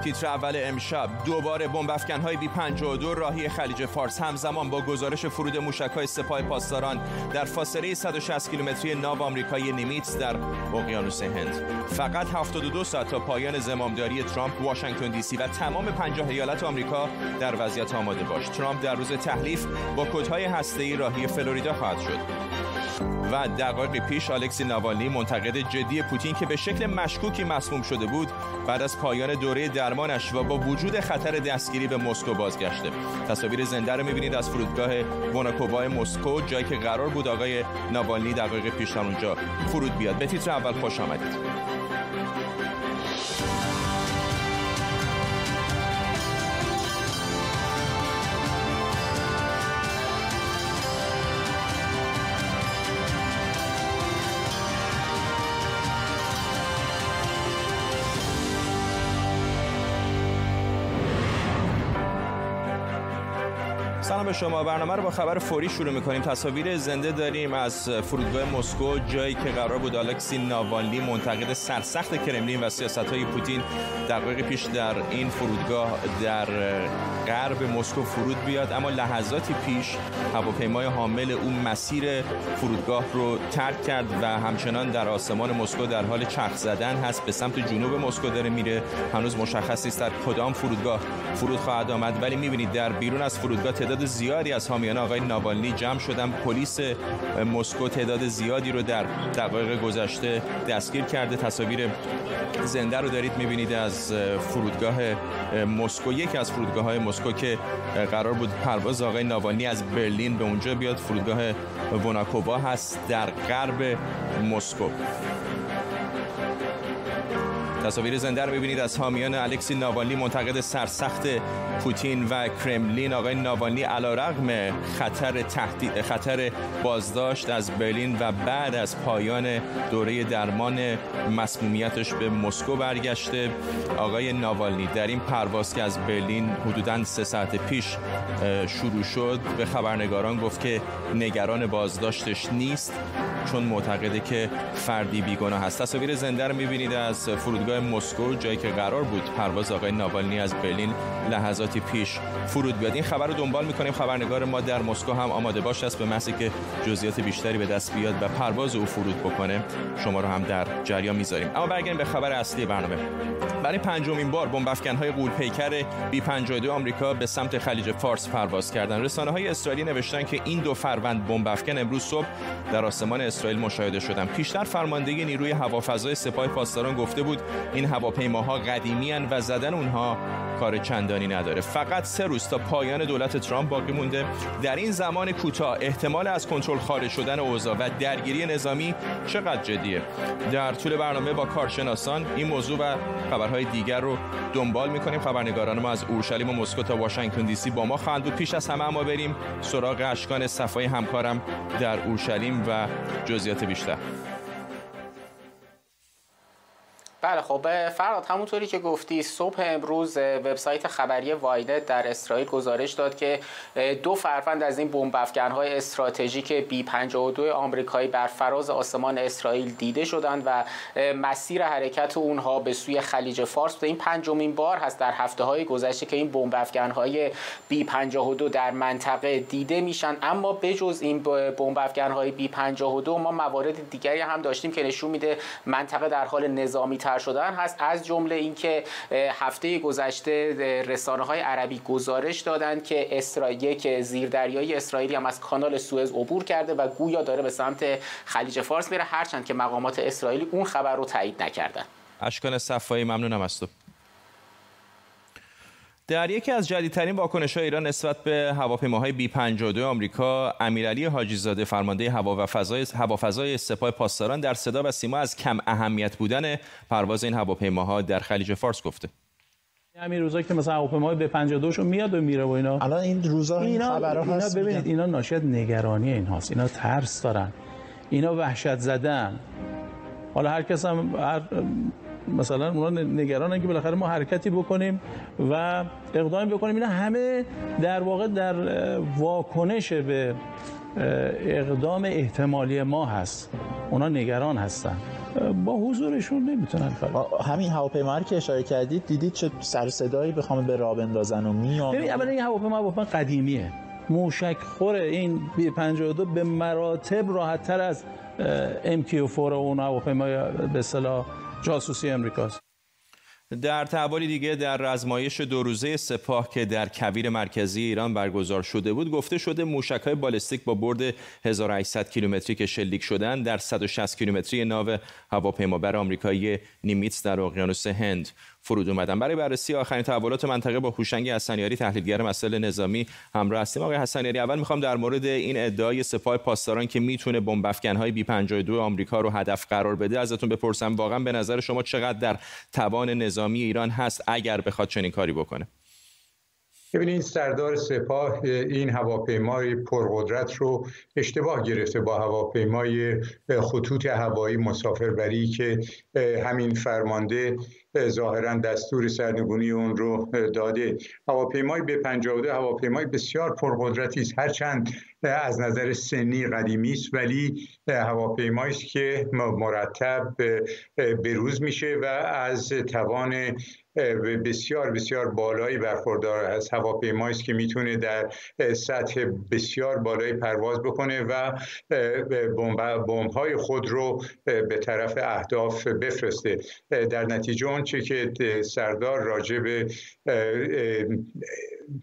تیتر اول امشب. دوباره بمب های بی 52 راهی خلیج فارس. همزمان با گزارش فرود های سپاه پاسداران در فاصله 160 کیلومتری ناو آمریکایی نیمیتس در اقیانوس هند. فقط 72 ساعت تا پایان زمامداری ترامپ واشنگتن دی سی و تمام 50 ایالت آمریکا در وضعیت آماده باش. ترامپ در روز تحلیف با کدهای هسته‌ای راهی فلوریدا خواهد شد. و دقایق پیش الکسی ناوالنی منتقد جدی پوتین که به شکل مشکوکی مسموم شده بود بعد از پایان دوره درمانش و با وجود خطر دستگیری به مسکو بازگشته. تصاویر زنده رو می‌بینید از فرودگاه وناکووا مسکو جایی که قرار بود آقای ناوالنی دقایق پیش اونجا فرود بیاد. به تیتر اول خوش آمدید. سلام به شما. برنامه رو با خبر فوری شروع می‌کنیم. تصاویر زنده داریم از فرودگاه مسکو جایی که قرار بود الکسی ناوالنی منتقد سرسخت کرملین و سیاست های پوتین دقایق پیش در این فرودگاه در غرب مسکو فرود بیاد. اما لحظاتی پیش هواپیمای حامل اون مسیر فرودگاه رو ترک کرد و همچنان در آسمان مسکو در حال چرخ زدن هست. به سمت جنوب مسکو داره میره. هنوز مشخص نیست در کدام فرودگاه فرود خواهد آمد. ولی می‌بینید در بیرون از فرودگاه تعداد زیادی از حامیان آقای ناوالنی جمع شدن. پلیس مسکو تعداد زیادی رو در دقایق گذشته دستگیر کرده. تصاویر زنده رو دارید می‌بینید از فرودگاه مسکو. یکی از فرودگاه های مسکو که قرار بود پرواز آقای ناوالنی از برلین به اونجا بیاد فرودگاه وناکووا هست در غرب مسکو. تصاویر زنده رو ببینید از حامیان الکسی ناوالنی منتقد سرسخت پوتین و کرملین. آقای ناوالنی علیرغم خطر تهدید خطر بازداشت از برلین و بعد از پایان دوره درمان مسمومیتش به مسکو برگشته. آقای ناوالنی در این پرواز که از برلین حدوداً سه ساعت پیش شروع شد به خبرنگاران گفت که نگران بازداشتش نیست. چون معتقده که فردی بیگناه هست تصاویر زنده رو می‌بینید از فرودگاه مسکو جایی که قرار بود پرواز آقای ناوالنی از برلین لحظاتی پیش فرود بیاد. این خبر رو دنبال می‌کنیم. خبرنگار ما در مسکو هم آماده باش است به محضی که جزئیات بیشتری به دست بیاد و پرواز او فرود بکنه. شما رو هم در جریان می‌ذاریم. اما برگردیم به خبر اصلی برنامه. برای پنجمین بار بمب های غول پیکر بی 52 آمریکا به سمت خلیج فارس پرواز کردند رسانه های اسرائیلی نوشتن که این دو فروند بمب امروز صبح در آسمان اسرائیل مشاهده شدند پیشتر فرمانده نیروی هوافضای سپاه پاسداران گفته بود این هواپیماها قدیمی و زدن اونها کار چندانی نداره. فقط سه روز تا پایان دولت ترامپ باقی مونده. در این زمان کوتاه احتمال از کنترل خارج شدن اوضاع و درگیری نظامی چقدر جدیه؟ در طول برنامه با کارشناسان این موضوع و خبرهای دیگر رو دنبال می‌کنیم. خبرنگاران ما از اورشلیم و مسکو تا واشنگتن دی سی با ما خواهند بود. پیش از همه ما بریم سراغ اشکان صفای همکارم در اورشلیم و جزئیات بیشتر. بله خب فراد همونطوری که گفتی صبح امروز وبسایت خبری وایدت در اسرائیل گزارش داد که دو فروند از این بمب های استراتژیک بی 52 آمریکایی بر فراز آسمان اسرائیل دیده شدند و مسیر حرکت اونها به سوی خلیج فارس بوده این پنجمین بار هست در هفته های گذشته که این بمب های بی 52 در منطقه دیده میشن. اما بجز این بمب های بی 52 ما موارد دیگری هم داشتیم که نشون میده منطقه در حال نظامی تر شدن هست. از جمله اینکه هفته گذشته رسانه های عربی گزارش دادند که اسرائیل یک زیردریایی اسرائیلی هم از کانال سوئز عبور کرده و گویا داره به سمت خلیج فارس میره هرچند که مقامات اسرائیلی اون خبر رو تایید نکردن. اشکان صفایی ممنونم از تو. در یکی از جدیدترین واکنش های ایران نسبت به هواپیماهای بی 52 آمریکا امیرعلی حاجی زاده فرمانده هوا و فضای هوافضای سپاه پاسداران در صدا و سیما از کم اهمیت بودن پرواز این هواپیماها در خلیج فارس گفته. همین روزا که مثلا هواپیماهای به 52 شو میاد و میره و اینا. الان این روزا این خبرها اینا هست ببینید اینا ناشی نگرانی این هاست. اینا ترس دارن. اینا وحشت زدن. حالا هر کس هم هر مثلا اونا نگرانن که بالاخره ما حرکتی بکنیم و اقدامی بکنیم. اینا همه در واقع در واکنش به اقدام احتمالی ما هست. اونا نگران هستن. با حضورشون نمی‌تونن کار همین هواپیما که اشاره کردید دیدید چه سر صدایی بخوام به راه بندازن و میان ببین اولا این هواپیما هواپیما قدیمیه. موشک خوره. این بی 52 به مراتب راحت تر از MQ4 اون هواپیمای به اصطلاح جاسوسی امریکاست. در تحوالی دیگه در رزمایش دو روزه سپاه که در کویر مرکزی ایران برگزار شده بود گفته شده موشک‌های بالستیک با برد 1800 کیلومتری که شلیک شدن در 160 کیلومتری ناو هواپیمابر آمریکایی نیمیتس در اقیانوس هند. فرود اومدن. برای بررسی آخرین تحولات منطقه با هوشنگ حسنیاری تحلیلگر مسائل نظامی همراه هستیم. آقای حسنیاری اول می‌خوام در مورد این ادعای سپاه پاسداران که می‌تونه بمب افکن‌های بی 52 آمریکا رو هدف قرار بده ازتون بپرسم واقعا به نظر شما چقدر در توان نظامی ایران هست اگر بخواد چنین کاری بکنه؟ ببینید سردار سپاه این هواپیمای پرقدرت رو اشتباه گرفته با هواپیمای خطوط هوایی مسافربری که همین فرمانده ظاهرا دستور سرنگونی اون رو داده. هواپیمای به 52 هواپیمای بسیار پرقدرتی است. هرچند از نظر سنی قدیمی است ولی هواپیمایی است که مرتب بروز میشه و از توان بسیار بسیار بالایی برخوردار از هواپیمایی است که می‌تونه در سطح بسیار بالایی پرواز بکنه و بمب های خود رو به طرف اهداف بفرسته. در نتیجه آنچه که سردار راجع به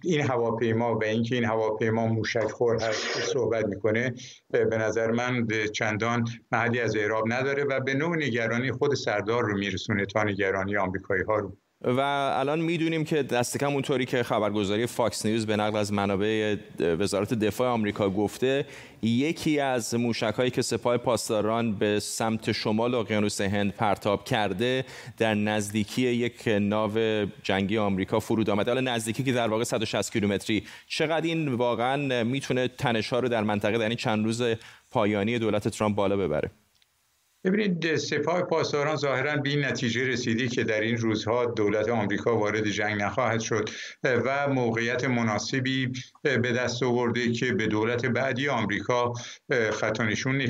این هواپیما و اینکه این هواپیما موشک خور هست صحبت می‌کنه به نظر من چندان محلی از اعراب نداره و به نوع نگرانی خود سردار رو میرسونه تا نگرانی آمریکایی ها رو. و الان می‌دونیم که دست کم اونطوری که خبرگزاری فاکس نیوز به نقل از منابع وزارت دفاع آمریکا گفته یکی از موشک هایی که سپاه پاسداران به سمت شمال اقیانوس هند پرتاب کرده در نزدیکی یک ناو جنگی آمریکا فرود آمده. حالا نزدیکی که در واقع 160 کیلومتری. چقدر این واقعا می‌تونه تنش ها رو در منطقه در این چند روز پایانی دولت ترامپ بالا ببره؟ ببینید سپاه پاسداران ظاهرا به این نتیجه رسیدی که در این روزها دولت آمریکا وارد جنگ نخواهد شد و موقعیت مناسبی به دست آورده که به دولت بعدی آمریکا خط نشون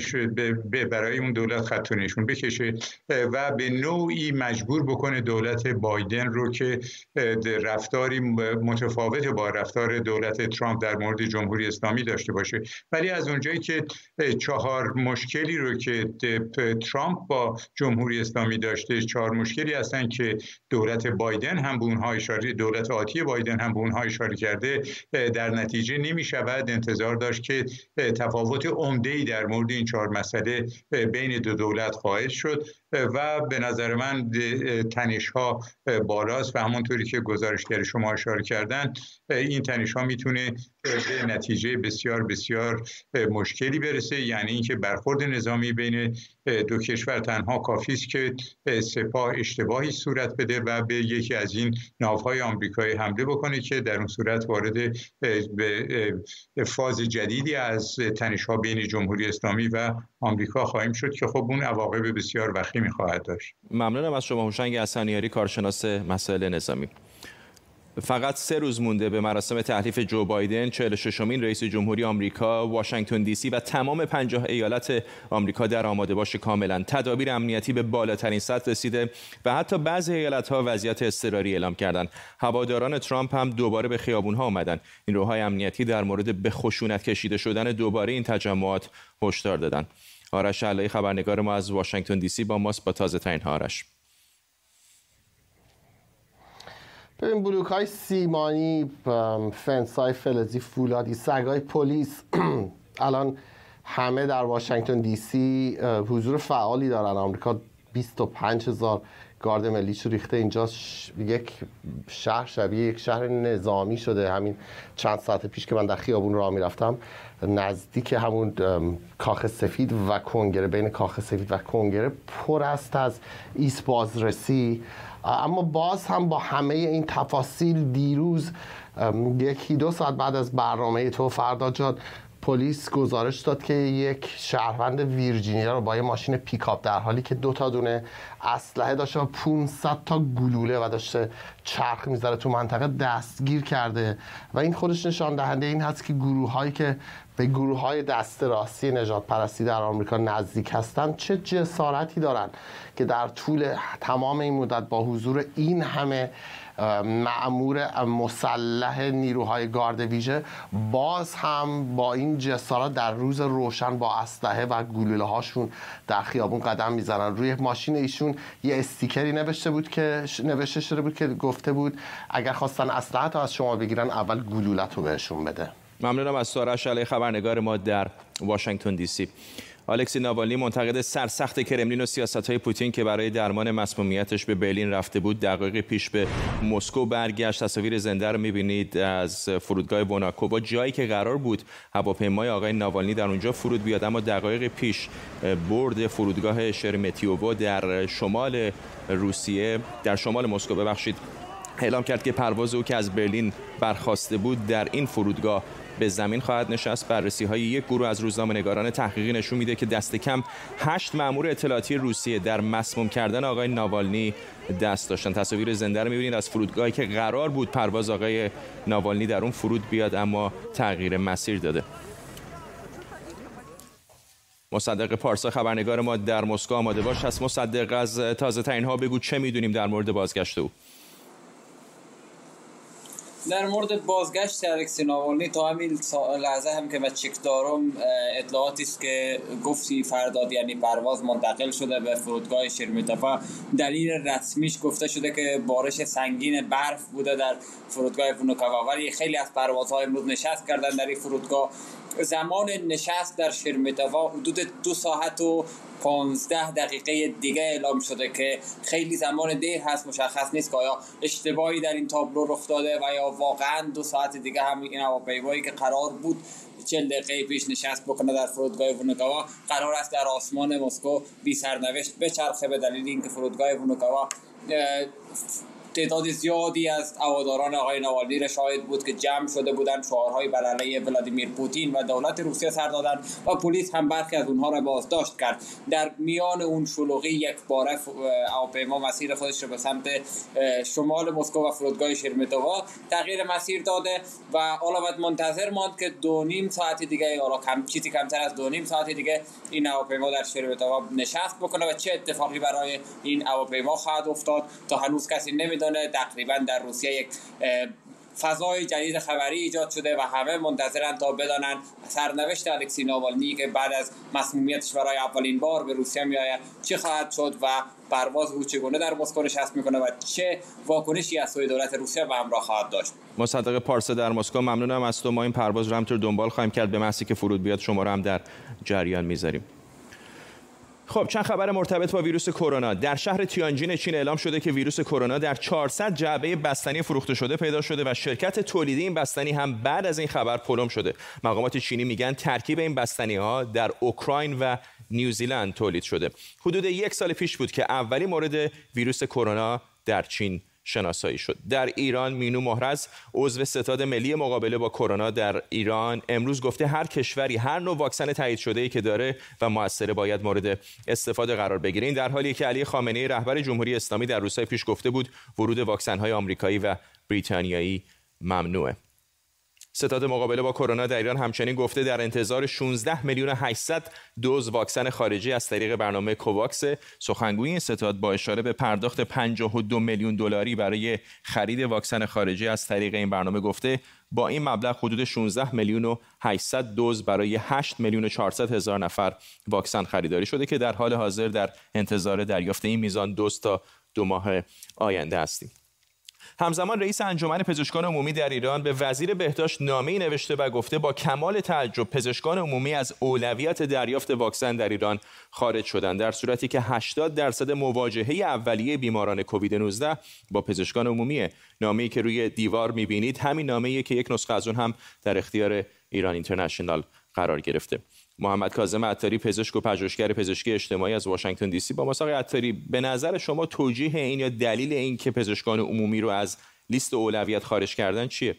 برای اون دولت خط نشون بکشه و به نوعی مجبور بکنه دولت بایدن رو که رفتاری متفاوت با رفتار دولت ترامپ در مورد جمهوری اسلامی داشته باشه. ولی از اونجایی که چهار مشکلی رو که ترامپ با جمهوری اسلامی داشته چهار مشکلی هستن که دولت بایدن هم به اونها اشاره دولت آتی بایدن هم به اونها اشاره کرده. در نتیجه نمی شود انتظار داشت که تفاوت عمده در مورد این چهار مسئله بین دو دولت خواهد شد. و به نظر من تنش ها بالاست و همونطوری که گزارشگر شما اشاره کردن این تنش ها می‌تونه به نتیجه بسیار بسیار مشکلی برسه. یعنی اینکه برخورد نظامی بین دو کشور تنها کافی است که سپاه اشتباهی صورت بده و به یکی از این ناوهای آمریکایی حمله بکنه که در اون صورت وارد به فاز جدیدی از تنش ها بین جمهوری اسلامی و آمریکا خواهیم شد که خب اون عواقب بسیار وخیمی خواهد داشت. ممنونم از شما هوشنگ اسنیاری کارشناس مسائل نظامی. فقط سه روز مونده به مراسم تحلیف جو بایدن 46 امین رئیس جمهوری آمریکا واشنگتن دی سی و تمام 50 ایالت آمریکا در آماده باش کاملا. تدابیر امنیتی به بالاترین سطح رسیده و حتی بعضی ایالت ها وضعیت اضطراری اعلام کردند. هواداران ترامپ هم دوباره به خیابون ها آمدن این روهای امنیتی در مورد به خشونت کشیده شدن دوباره این تجمعات هشدار دادند. آرش علایی خبرنگار ما از واشنگتن دی سی با ماست. با تازه ترین آرش. ببین بلوک های سیمانی فنس های فلزی فولادی سگ های پلیس الان همه در واشنگتن دی سی حضور فعالی دارن. آمریکا 25 هزار گارد ملیش ریخته. اینجا یک شهر شبیه یک شهر نظامی شده. همین چند ساعت پیش که من در خیابون راه می‌رفتم نزدیک همون کاخ سفید و کنگره. بین کاخ سفید و کنگره پر است از ایست بازرسی. اما باز هم با همه این تفاصیل دیروز یکی دو ساعت بعد از برنامه تو فردا جاد پلیس گزارش داد که یک شهروند ویرجینیا رو با یه ماشین پیکاپ در حالی که دو تا دونه اسلحه داشته و 500 تا گلوله و داشته چرخ می‌ذاره تو منطقه دستگیر کرده. و این خودش نشان دهنده این هست که گروه هایی که به گروه های دست راستی نجات پرستی در آمریکا نزدیک هستند چه جسارتی دارند که در طول تمام این مدت با حضور این همه معمور مسلح نیروهای گارد ویژه باز هم با این جسارت در روز روشن با اسلحه و گلوله هاشون در خیابون قدم می‌زنن. روی ماشین ایشون یه استیکری نوشته بود که نوشته شده بود که گفته بود اگر خواستن اسلحه از شما بگیرن اول گلولت رو بهشون بده. ممنونم از سارش علی خبرنگار ما در واشنگتن دی سی. آلکسی ناوالنی منتقد سرسخت کرملین و سیاست های پوتین که برای درمان مسمومیتش به برلین رفته بود دقایقی پیش به مسکو برگشت. تصاویر زنده رو می‌بینید از فرودگاه بوناکووا جایی که قرار بود هواپیمای آقای ناوالنی در اونجا فرود بیاد اما دقایق پیش برد فرودگاه شرمتیوو در شمال روسیه در شمال مسکو. ببخشید. اعلام کرد که پرواز او که از برلین برخواسته بود در این فرودگاه به زمین خواهد نشست. بررسی های یک گروه از روزنامه نگاران تحقیقی نشون میده که دست کم هشت مامور اطلاعاتی روسیه در مسموم کردن آقای ناوالنی دست داشتن. تصاویر زنده رو می‌بینید از فرودگاهی که قرار بود پرواز آقای ناوالنی در اون فرود بیاد اما تغییر مسیر داده. مصدق پارسا خبرنگار ما در مسکو آماده باش هست. مصدق از تازه ترین ها بگو چه می‌دونیم در مورد بازگشت او؟ در مورد بازگشت الکسی ناوالنی تا همین لحظه هم که من چک دارم اطلاعاتی است که گفتی فرداد یعنی پرواز منتقل شده به فرودگاه شرمیتافا دلیل رسمیش گفته شده که بارش سنگین برف بوده در فرودگاه فونوکاوا ولی خیلی از پروازها امروز نشست کردن در این فرودگاه. زمان نشست در شرمیتاوا حدود دو ساعت و 15 دقیقه دیگه اعلام شده که خیلی زمان دیر هست مشخص نیست که آیا اشتباهی در این تابلو رخ داده و یا واقعا دو ساعت دیگه هم این هواپیمایی که قرار بود چل دقیقه پیش نشست بکنه در فرودگاه ونوکاوا قرار است در آسمان مسکو بی سرنوشت بچرخه به دلیل اینکه فرودگاه ونوکاوا تعداد زیادی از هواداران آقای نوالنی را شاهد بود که جمع شده بودند شعارهای بر علیه ولادیمیر پوتین و دولت روسیه سر دادند و پلیس هم برخی از اونها را بازداشت کرد. در میان اون شلوغی یک باره هواپیما مسیر خودش را به سمت شمال مسکو و فرودگاه شرمتووا تغییر مسیر داده و حالا منتظر ماند که دو نیم ساعت دیگه حالا کم چیزی کمتر از دو نیم ساعت دیگه این هواپیما در شرمتووا نشست بکنه و چه اتفاقی برای این هواپیما خواهد افتاد تا هنوز کسی نمی‌دونه تقریبا در روسیه یک فضای جدید خبری ایجاد شده و همه منتظرن تا بدانند سرنوشت الکسی ناوالنی که بعد از مسمومیتش برای اولین بار به روسیه میآید چه خواهد شد و پرواز او چگونه در مسکو نشست می‌کنه و چه واکنشی از سوی دولت روسیه به همراه خواهد داشت؟ مصدق پارسه در مسکو ممنونم از تو. ما این پرواز رو همطور دنبال خواهیم کرد. به محضی که فرود بیاد شما رو هم در جریان می‌ذاریم. خب چند خبر مرتبط با ویروس کرونا؟ در شهر تیانجین چین اعلام شده که ویروس کرونا در 400 جعبه بستنی فروخته شده پیدا شده و شرکت تولیدی این بستنی هم بعد از این خبر پلم شده. مقامات چینی میگن ترکیب این بستنی ها در اوکراین و نیوزیلند تولید شده. حدود یک سال پیش بود که اولی مورد ویروس کرونا در چین شناسایی شد. در ایران مینو مهرز عضو ستاد ملی مقابله با کرونا در ایران امروز گفته هر کشوری هر نوع واکسن تایید شده ای که داره و موثره باید مورد استفاده قرار بگیره. این در حالی که علی خامنه رهبر جمهوری اسلامی در روزهای پیش گفته بود ورود واکسن های آمریکایی و بریتانیایی ممنوعه. ستاد مقابله با کرونا در ایران همچنین گفته در انتظار 16 میلیون 800 دوز واکسن خارجی از طریق برنامه کوواکس. سخنگوی این ستاد با اشاره به پرداخت 52 میلیون دلاری برای خرید واکسن خارجی از طریق این برنامه گفته با این مبلغ حدود 16 میلیون و 800 دوز برای 8 میلیون و 400 هزار نفر واکسن خریداری شده که در حال حاضر در انتظار دریافت این میزان دوز تا دو ماه آینده هستیم. همزمان رئیس انجمن پزشکان عمومی در ایران به وزیر بهداشت نامه نوشته و گفته با کمال تعجب پزشکان عمومی از اولویت دریافت واکسن در ایران خارج شدند. در صورتی که 80 درصد مواجهه اولیه بیماران کووید 19 با پزشکان عمومی نامه‌ای که روی دیوار می‌بینید همین نامه‌ای که یک نسخه از اون هم در اختیار ایران اینترنشنال قرار گرفته. محمد کاظم عطاری پزشک و پژوهشگر پزشکی اجتماعی از واشنگتن دی سی. با مساق عطاری به نظر شما توجیه این یا دلیل این که پزشکان عمومی رو از لیست اولویت خارج کردن چیه؟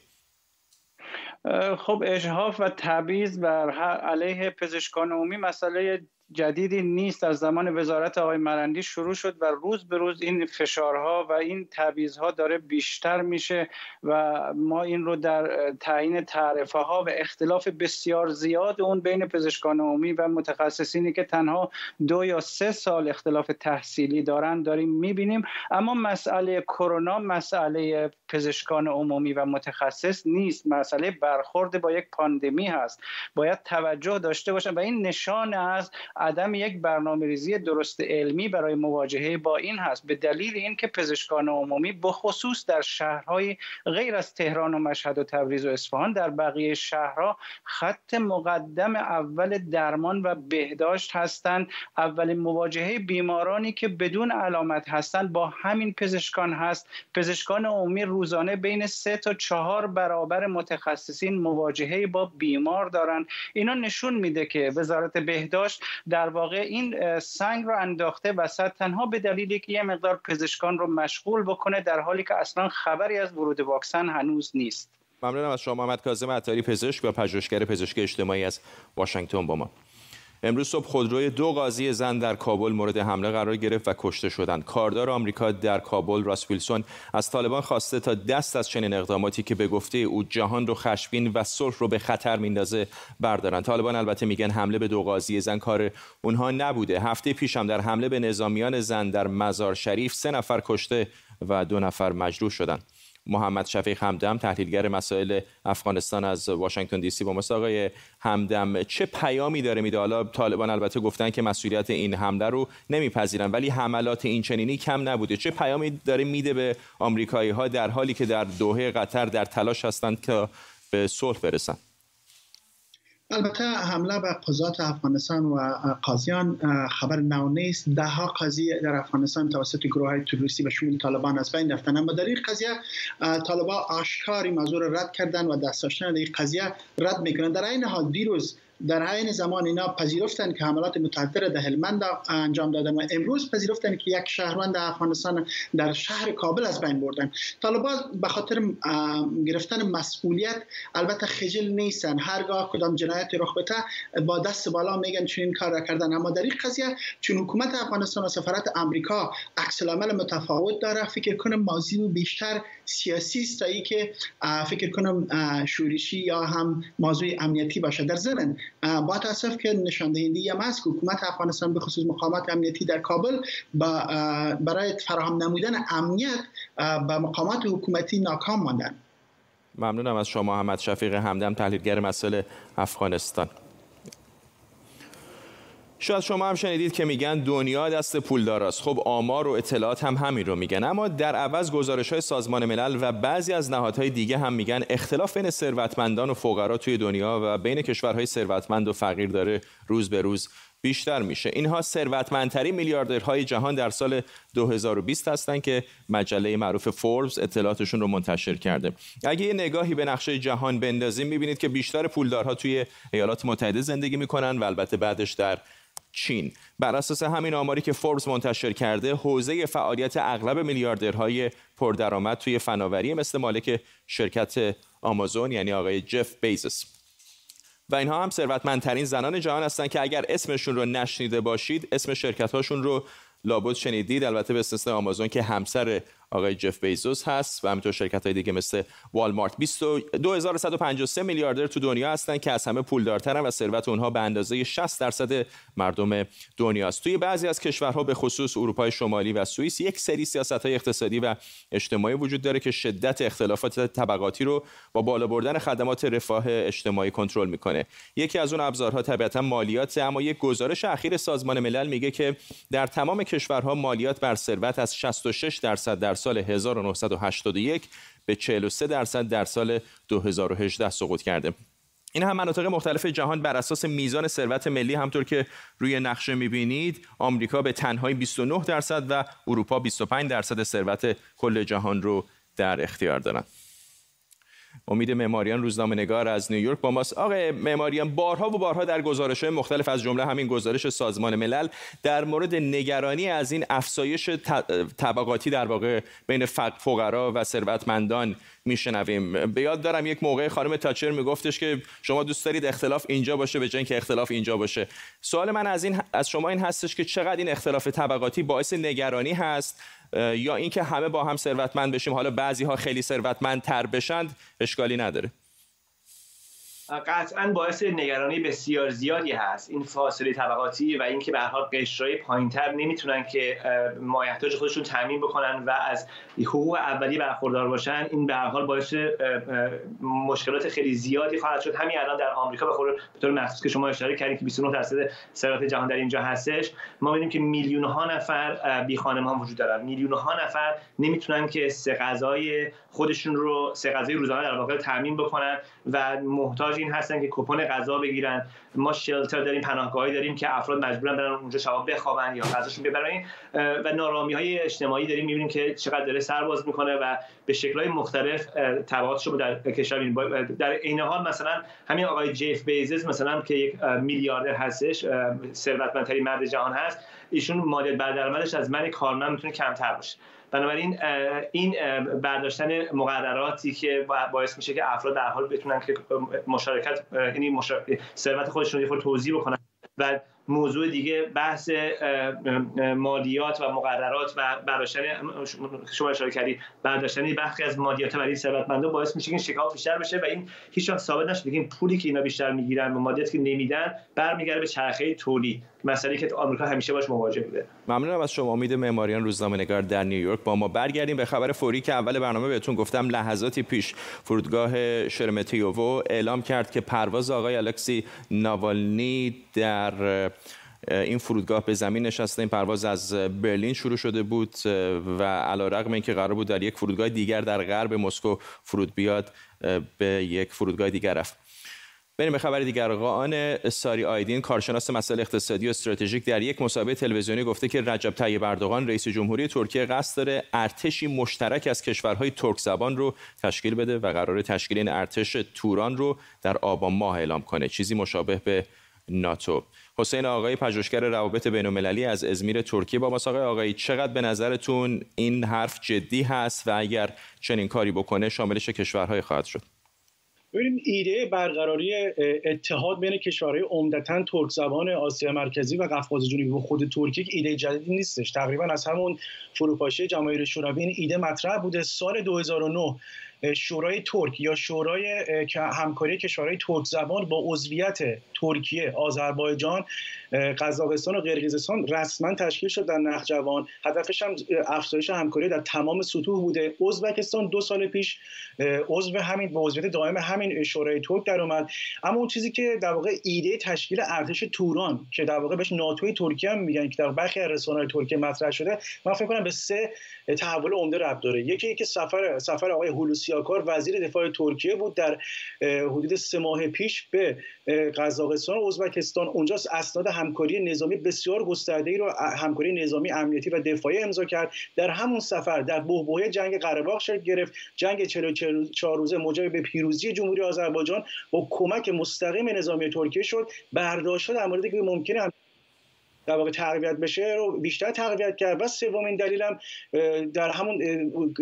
خب اجهاف و تبعیض بر علیه پزشکان عمومی مسئله جدیدی نیست. از زمان وزارت آقای مرندی شروع شد و روز به روز این فشارها و این تعویضها داره بیشتر میشه و ما این رو در تعیین تعرفه ها و اختلاف بسیار زیاد اون بین پزشکان عمومی و متخصصینی که تنها دو یا سه سال اختلاف تحصیلی دارن داریم می‌بینیم. اما مسئله کرونا مسئله پزشکان عمومی و متخصص نیست. مسئله برخورد با یک پاندمی هست. باید توجه داشته باشن و این نشان از عدم یک برنامه ریزی درست علمی برای مواجهه با این هست. به دلیل اینکه پزشکان عمومی بخصوص در شهرهای غیر از تهران و مشهد و تبریز و اصفهان در بقیه شهرها خط مقدم اول درمان و بهداشت هستند. اولین مواجهه بیمارانی که بدون علامت هستند با همین پزشکان هست. پزشکان عمومی روزانه بین سه تا چهار برابر متخصصین مواجهه با بیمار دارند اینا نشون میده که وزارت بهداشت در واقع این سنگ رو انداخته وسط تنها به دلیلی که یه مقدار پزشکان رو مشغول بکنه در حالی که اصلا خبری از ورود واکسن هنوز نیست. ممنونم از شما محمد کاظم عطاری پزشک و پژوهشگر پزشکی اجتماعی از واشنگتن با ما. امروز صبح خودروی دو قاضی زن در کابل مورد حمله قرار گرفت و کشته شدند. کاردار آمریکا در کابل راس ویلسون از طالبان خواسته تا دست از چنین اقداماتی که به گفته او جهان رو خشبین و صلح رو به خطر میندازه بردارن. طالبان البته میگن حمله به دو قاضی زن کار اونها نبوده. هفته پیش هم در حمله به نظامیان زن در مزار شریف سه نفر کشته و دو نفر مجروح شدند. محمد شفیق همدم تحلیلگر مسائل افغانستان از واشنگتن دی سی با ماست. آقای همدم چه پیامی داره میده؟ حالا طالبان البته گفتن که مسئولیت این حمله رو نمیپذیرن ولی حملات این چنینی کم نبوده. چه پیامی داره میده به آمریکایی ها در حالی که در دوحه قطر در تلاش هستند که به صلح برسند البته حمله به قضات افغانستان و قاضیان خبر نو نیست. ده ها قاضی در افغانستان توسط گروه های تروریستی به شمول طالبان از بین رفتن اما در این قضیه طالبان آشکاری موضوع رد کردن و دست داشتن در این قضیه رد می‌کنن در این حال دیروز در عین زمان اینا پذیرفتن که حملات متعدد در هلمند انجام دادن و امروز پذیرفتن که یک شهروند افغانستان در شهر کابل از بین بردن. طالبان به خاطر گرفتن مسئولیت البته خجل نیستن. هرگاه کدام جنایت رخ بده با دست بالا میگن چون این کار را کردن. اما در این قضیه چون حکومت افغانستان و سفارت امریکا عکس متفاوت داره فکر کنم موضوع بیشتر سیاسی است تا که فکر کنم شورشی یا هم موضوع امنیتی باشه. در ضمن با تاسف که نشان دهنده هم است حکومت افغانستان به خصوص مقامات امنیتی در کابل برای فراهم نمودن امنیت به مقامات حکومتی ناکام ماندن. ممنونم از شما محمد شفیق همدم تحلیلگر مسئله افغانستان. شاید شما هم شنیدید که میگن دنیا دست پولدار است خب آمار و اطلاعات هم همین رو میگن. اما در عوض گزارش های سازمان ملل و بعضی از نهادهای دیگه هم میگن اختلاف بین ثروتمندان و فقرا توی دنیا و بین کشورهای ثروتمند و فقیر داره روز به روز بیشتر میشه. اینها ثروتمندترین میلیاردرهای جهان در سال 2020 هستند که مجله معروف فوربس اطلاعاتشون رو منتشر کرده. اگه یه نگاهی به نقشه جهان بندازیم می‌بینید که بیشتر پولدارها توی ایالات متحده زندگی می‌کنن و البته بعدش در چین. بر اساس همین آماری که فوربس منتشر کرده حوزه فعالیت اغلب میلیاردرهای پردرآمد توی فناوری مثل مالک شرکت آمازون یعنی آقای جف بیزس. و اینها هم ثروتمندترین زنان جهان هستند که اگر اسمشون رو نشنیده باشید اسم شرکت هاشون رو لابد شنیدید. البته به استثنای آمازون که همسر آقای جف بیزوس هست و همینطور شرکت های دیگه مثل والمارت. 2153 میلیاردر تو دنیا هستن که از همه پولدارترن و ثروت اونها به اندازه 60 درصد مردم دنیاست. توی بعضی از کشورها به خصوص اروپای شمالی و سوئیس یک سری سیاست های اقتصادی و اجتماعی وجود داره که شدت اختلافات طبقاتی رو با بالا بردن خدمات رفاه اجتماعی کنترل می‌کنه. یکی از اون ابزارها طبیعتا مالیات اما یک گزارش اخیر سازمان ملل میگه که در تمام کشورها مالیات بر ثروت از 66 درصد در سال 1981 به 43 درصد در سال 2018 سقوط کرده. این هم مناطق مختلف جهان بر اساس میزان ثروت ملی همطور که روی نقشه می‌بینید آمریکا به تنهایی 29 درصد و اروپا 25 درصد ثروت کل جهان رو در اختیار دارند امید معماریان روزنامه نگار از نیویورک با ماست. آقای معماریان بارها و بارها در گزارش های مختلف از جمله همین گزارش سازمان ملل در مورد نگرانی از این افزایش طبقاتی در واقع بین فقرا و ثروتمندان میشنویم. به یاد دارم یک موقع خانم تاچر میگفتش که شما دوست دارید اختلاف اینجا باشه به جای اینکه اختلاف اینجا باشه. سوال من از این از شما این هستش که چقدر این اختلاف طبقاتی باعث نگرانی هست یا اینکه همه با هم ثروتمند بشیم. حالا بعضی ها خیلی ثروتمندتر بشند اشکالی نداره. قطعا باعث نگرانی بسیار زیادی هست. این فاصله طبقاتی و اینکه به حال قشرهای پایینتر نمی‌تونن که مایحتاج خودشون تامین بکنن و از حقوق اولی برخوردار باشن این به حال باعث مشکلات خیلی زیادی خواهد شد. همین الان در آمریکا به به طور مخصوص که شما اشاره کردید که 29 درصد ثروت جهان در اینجا هستش. ما می‌بینیم که میلیون ها نفر بی وجود دارن. میلیون ها نفر نمی‌تونن که سه غذای خودشون رو سه غذای روزانه در واقع تامین بکنن و محتاج این هستن که کپون غذا بگیرن. ما شلتر داریم پناهگاهی داریم که افراد مجبورن برن اونجا شباب بخوابن یا غذاشون ببرن. و نارامی های اجتماعی داریم. می‌بینیم که چقدر داره سرباز می‌کنه و به شکل‌های مختلف تبعاتش رو در کشور در این حال مثلا همین آقای جیف بیزس مثلا که یک میلیاردر هستش ثروتمندترین مرد جهان هست. ایشون مالیات بر از من کارمند می‌تونه کمتر باشه. بنابراین این برداشتن مقرراتی که باعث میشه که افراد در حال بتونن که مشارکت یعنی ثروت خودشون رو توضیح بکنن و موضوع دیگه بحث مالیات و مقررات و برداشتن شما اشاره کردید برداشتن بخشی از مالیات برای ثروتمندان باعث میشه که شکاف بیشتر بشه و این هیچ ثابت نشده که پولی که اینا بیشتر می‌گیرن و مالیاتی که نمیدن برمیگرده به چرخه تولید. مسئله که آمریکا همیشه باش مواجه بوده. ممنونم از شما. امید معماریان روزنامه نگار در نیویورک با ما. برگردیم به خبر فوری که اول برنامه بهتون گفتم. لحظاتی پیش فرودگاه شرمتیوو اعلام کرد که پرواز آقای الکسی ناوالنی در این فرودگاه به زمین نشسته. این پرواز از برلین شروع شده بود و علیرغم اینکه قرار بود در یک فرودگاه دیگر در غرب مسکو فرود بیاد به یک فرودگاه دیگر رفت. بریم به خبر دیگر. آقایان ساری آیدین کارشناس مسائل اقتصادی و استراتژیک در یک مصاحبه تلویزیونی گفته که رجب طیب اردوغان رئیس جمهوری ترکیه قصد داره ارتشی مشترک از کشورهای ترک زبان رو تشکیل بده و قرار تشکیل این ارتش توران رو در آبان ماه اعلام کنه. چیزی مشابه به ناتو. حسین آقای پژوهشگر روابط بین‌المللی از ازمیر ترکیه با مساقه آقایی چقدر به نظرتون این حرف جدی هست و اگر چنین کاری بکنه شاملش کشورهای خواهد شد؟ ببینیم ایده برقراری اتحاد بین کشورهای عمدتا ترک زبان آسیا مرکزی و قفقاز جنوبی و خود ترکیه ایده جدیدی نیستش. تقریبا از همون فروپاشی جماهیر شوروی این ایده مطرح بوده. سال 2009 شورای ترک یا شورای همکاری کشورهای ترک زبان با عضویت ترکیه، آذربایجان، قزاقستان و قرقیزستان رسما تشکیل شد در نخجوان هدفش هم افزایش همکاری در تمام سطوح بوده. ازبکستان دو سال پیش عضو همین به عضویت دائم همین شورای ترک در اومد. اما اون چیزی که در واقع ایده تشکیل ارتش توران که در واقع بهش ناتوی ترکیه هم میگن که در برخی از رسانه‌های ترکیه مطرح شده من فکر کنم به سه تحول عمده ربط داره. یکی که سفر سفر آقای هولوسیاکار وزیر دفاع ترکیه بود در حدود سه ماه پیش به قزاقستان و ازبکستان. اونجا اسناد همکاری نظامی بسیار گسترده ای رو همکاری نظامی امنیتی و دفاعی امضا کرد. در همون سفر در بحبوحه جنگ قره باغ شکل گرفت. جنگ 44 روزه موجب به پیروزی جمهوری آذربایجان با کمک مستقیم نظامی ترکیه شد. برداشت در موردی که ممکنه در واقع تقویت بشه رو بیشتر تقویت کرد. و سومین دلیلم در همون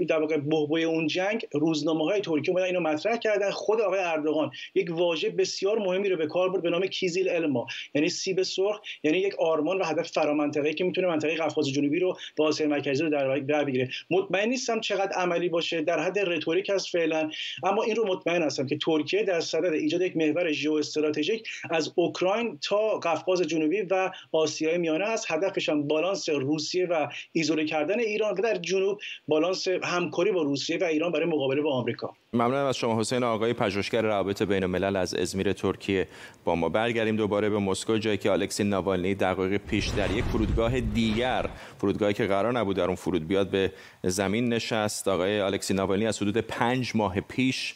در واقع بحبوی اون جنگ روزنامه های ترکیه اومدن اینو مطرح کردن. خود آقای اردوغان یک واژه بسیار مهمی رو به کار برد به نام کیزیل الما یعنی سیب سرخ یعنی یک آرمان و هدف فرامنطقه‌ای که می‌تونه منطقه قفقاز جنوبی رو با آسیا مرکزی رو در در بگیره. مطمئن نیستم چقدر عملی باشه. در حد رتوریک است فعلا. اما این رو مطمئن هستم که ترکیه در صدد ایجاد یک محور ژئواستراتژیک از اوکراین تا قفقاز جنوبی و آسیا میانه است هدفش هم بالانس روسیه و ایزوله کردن ایران و در جنوب بالانس همکاری با روسیه و ایران برای مقابله با آمریکا. ممنونم از شما حسین آقای پژوهشگر روابط بین الملل از ازمیر ترکیه با ما. برگردیم دوباره به مسکو جایی که الکسی ناوالنی دقایق پیش در یک فرودگاه دیگر فرودگاهی که قرار نبود در اون فرود بیاد به زمین نشست. آقای الکسی ناوالنی از حدود پنج ماه پیش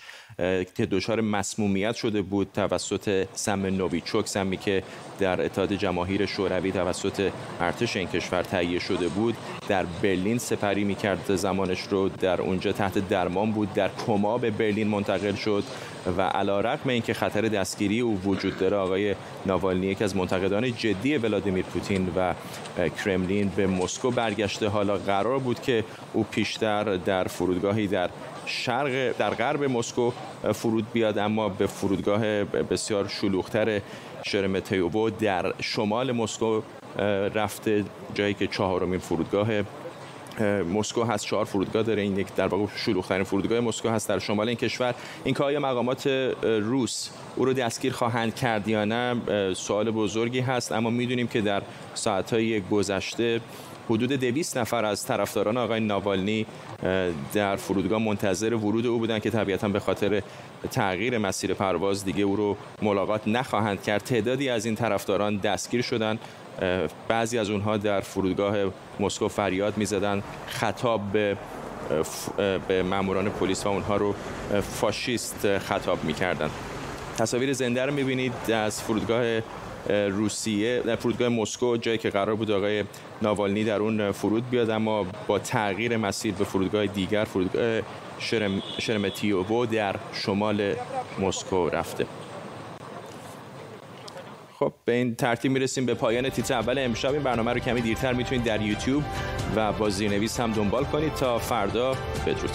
که دچار مسمومیت شده بود توسط سم نوویچوک سمی که در اتحاد جماهیر شوروی توسط ارتش این کشور تهیه شده بود در برلین سپری می‌کرد. زمانش رو در اونجا تحت درمان بود در کما به برلین منتقل شد. و علا رقم اینکه خطر دستگیری او وجود داره آقای ناوالنی یکی از منتقدان جدی ولادیمیر پوتین و کرملین به مسکو برگشته. حالا قرار بود که او پیشتر در فرودگاهی در شرق در غرب مسکو فرود بیاد اما به فرودگاه بسیار شلوغتر شرمتیوو در شمال مسکو رفته جایی که چهارمین فرودگاه مسکو هست چهار فرودگاه داره. این یک در واقع شلوغ‌ترین فرودگاه مسکو هست در شمال این کشور. این که آیا مقامات روس او رو دستگیر خواهند کرد یا نه سوال بزرگی هست. اما می‌دونیم که در ساعتهای گذشته حدود 200 نفر از طرفداران آقای ناوالنی در فرودگاه منتظر ورود او بودند که طبیعتا به خاطر تغییر مسیر پرواز دیگه او رو ملاقات نخواهند کرد. تعدادی از این طرفداران دستگیر شدند. بعضی از اونها در فرودگاه مسکو فریاد می‌زدن خطاب به به ماموران پلیس و اونها رو فاشیست خطاب می‌کردن. تصاویر زنده رو می‌بینید از فرودگاه روسیه در فرودگاه مسکو جایی که قرار بود آقای ناوالنی در اون فرود بیاد اما با تغییر مسیر به فرودگاه دیگر فرودگاه شرم، شرمتیوو در شمال مسکو رفته. خب به این ترتیب می‌رسیم به پایان تیتر اول امشب. این برنامه رو کمی دیرتر می‌تونید در یوتیوب و با زیرنویس هم دنبال کنید تا فردا بدرود.